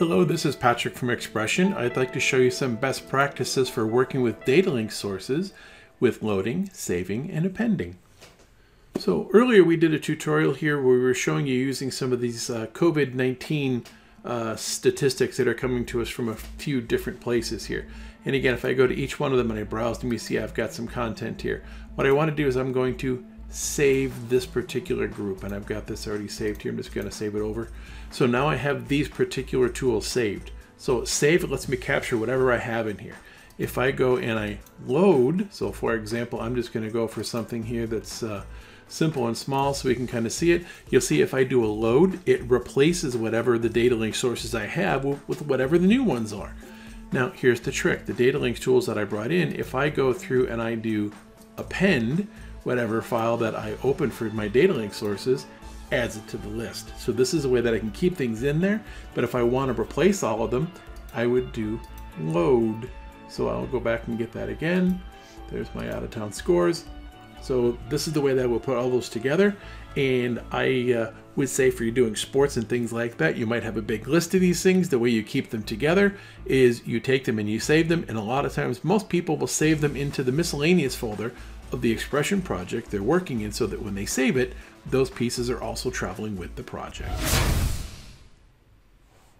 Hello, this is Patrick from XPression. I'd like to show you some best practices for working with DataLinq sources with loading, saving, and appending. So earlier we did a tutorial here where we were showing you using some of these uh, COVID-19 uh, statistics that are coming to us from a few different places here. And again, if I go to each one of them and I browse them, you see I've got some content here. What I want to do is I'm going to save this particular group and I've got this already saved here. I'm just going to save it over. So now I have these particular tools saved. So save lets me capture whatever I have in here. If I go and I load, so for example, I'm just going to go for something here that's uh, simple and small so we can kind of see it. You'll see if I do a load, it replaces whatever the DataLinq sources I have with whatever the new ones are. Now here's the trick. The DataLinq tools that I brought in, if I go through and I do append, whatever file that I open for my DataLinq sources, adds it to the list. So this is a way that I can keep things in there, but if I want to replace all of them, I would do load. So I'll go back and get that again. There's my out of town scores. So this is the way that we'll put all those together. And I uh, would say for you doing sports and things like that, you might have a big list of these things. The way you keep them together is you take them and you save them. And a lot of times, most people will save them into the miscellaneous folder of the XPression project they're working in so that when they save it, those pieces are also traveling with the project.